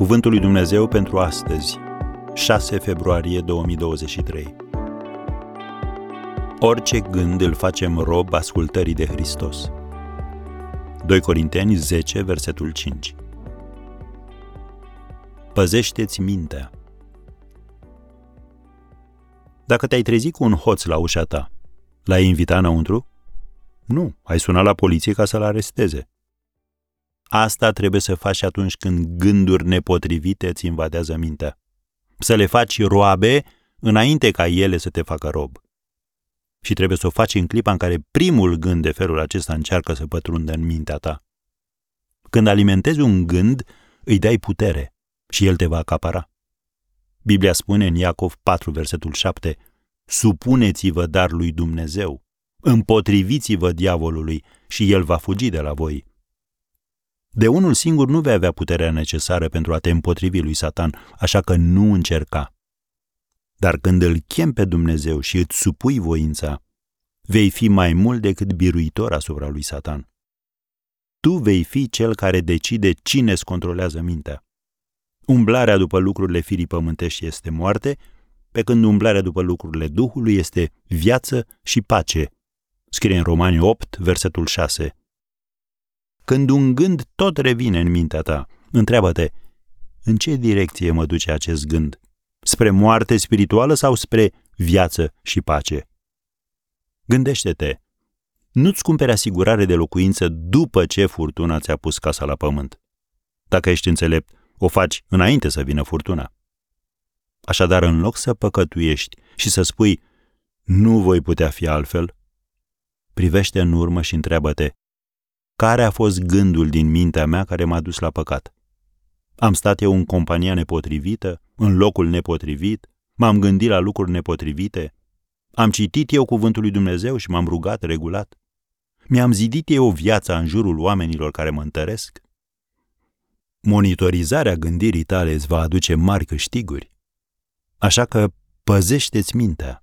Cuvântul lui Dumnezeu pentru astăzi, 6 februarie 2023. Orice gând îl facem rob ascultării de Hristos. 2 Corinteni 10, versetul 5. Păzește-ți mintea. Dacă te-ai trezit cu un hoț la ușa ta, l-ai invitat înăuntru? Nu, ai sunat la poliție ca să-l aresteze. Asta trebuie să faci atunci când gânduri nepotrivite îți invadează mintea. Să le faci roabe înainte ca ele să te facă rob. Și trebuie să o faci în clipa în care primul gând de felul acesta încearcă să pătrundă în mintea ta. Când alimentezi un gând, îi dai putere și el te va acapara. Biblia spune în Iacov 4, versetul 7, Supuneți-vă dar lui Dumnezeu, împotriviți-vă diavolului și el va fugi de la voi. De unul singur nu vei avea puterea necesară pentru a te împotrivi lui Satan, așa că nu încerca. Dar când îl chem pe Dumnezeu și îți supui voința, vei fi mai mult decât biruitor asupra lui Satan. Tu vei fi cel care decide cine îți controlează mintea. Umblarea după lucrurile firii pământești este moarte, pe când umblarea după lucrurile Duhului este viață și pace. Scrie în Romani 8, versetul 6. Când un gând tot revine în mintea ta, întreabă-te, în ce direcție mă duce acest gând? Spre moarte spirituală sau spre viață și pace? Gândește-te, nu-ți cumperi asigurare de locuință după ce furtuna ți-a pus casa la pământ. Dacă ești înțelept, o faci înainte să vină furtuna. Așadar, în loc să păcătuiești și să spui, nu voi putea fi altfel, privește în urmă și întreabă-te, care a fost gândul din mintea mea care m-a dus la păcat? Am stat eu în compania nepotrivită, în locul nepotrivit, m-am gândit la lucruri nepotrivite, am citit eu cuvântul lui Dumnezeu și m-am rugat regulat. Mi-am zidit eu viața în jurul oamenilor care mă întăresc. Monitorizarea gândirii tale îți va aduce mari câștiguri. Așa că păzește-ți mintea.